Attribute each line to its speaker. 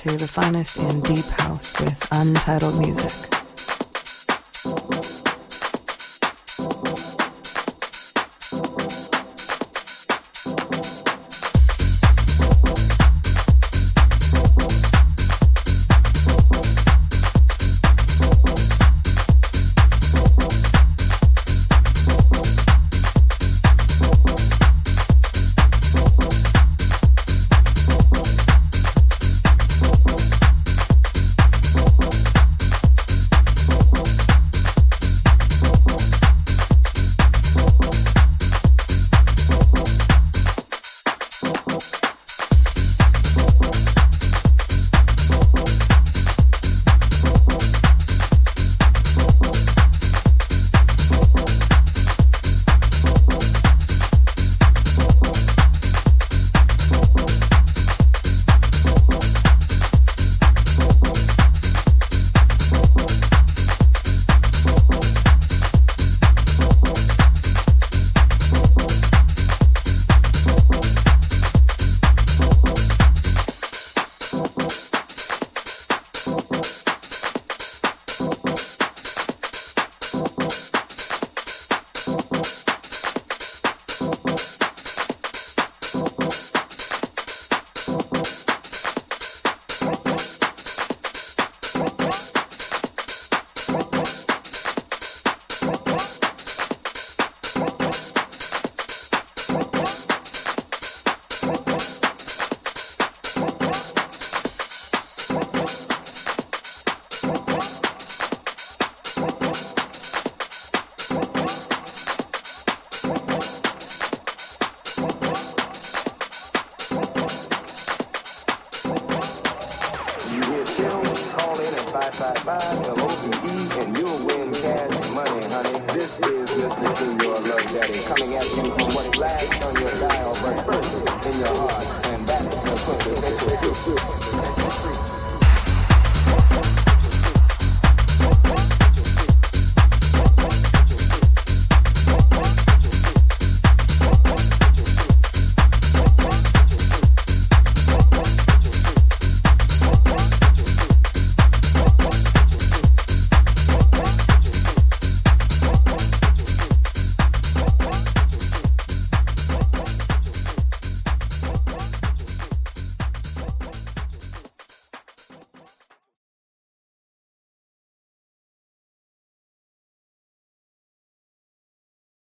Speaker 1: to the finest in Deep House with Untitled Music.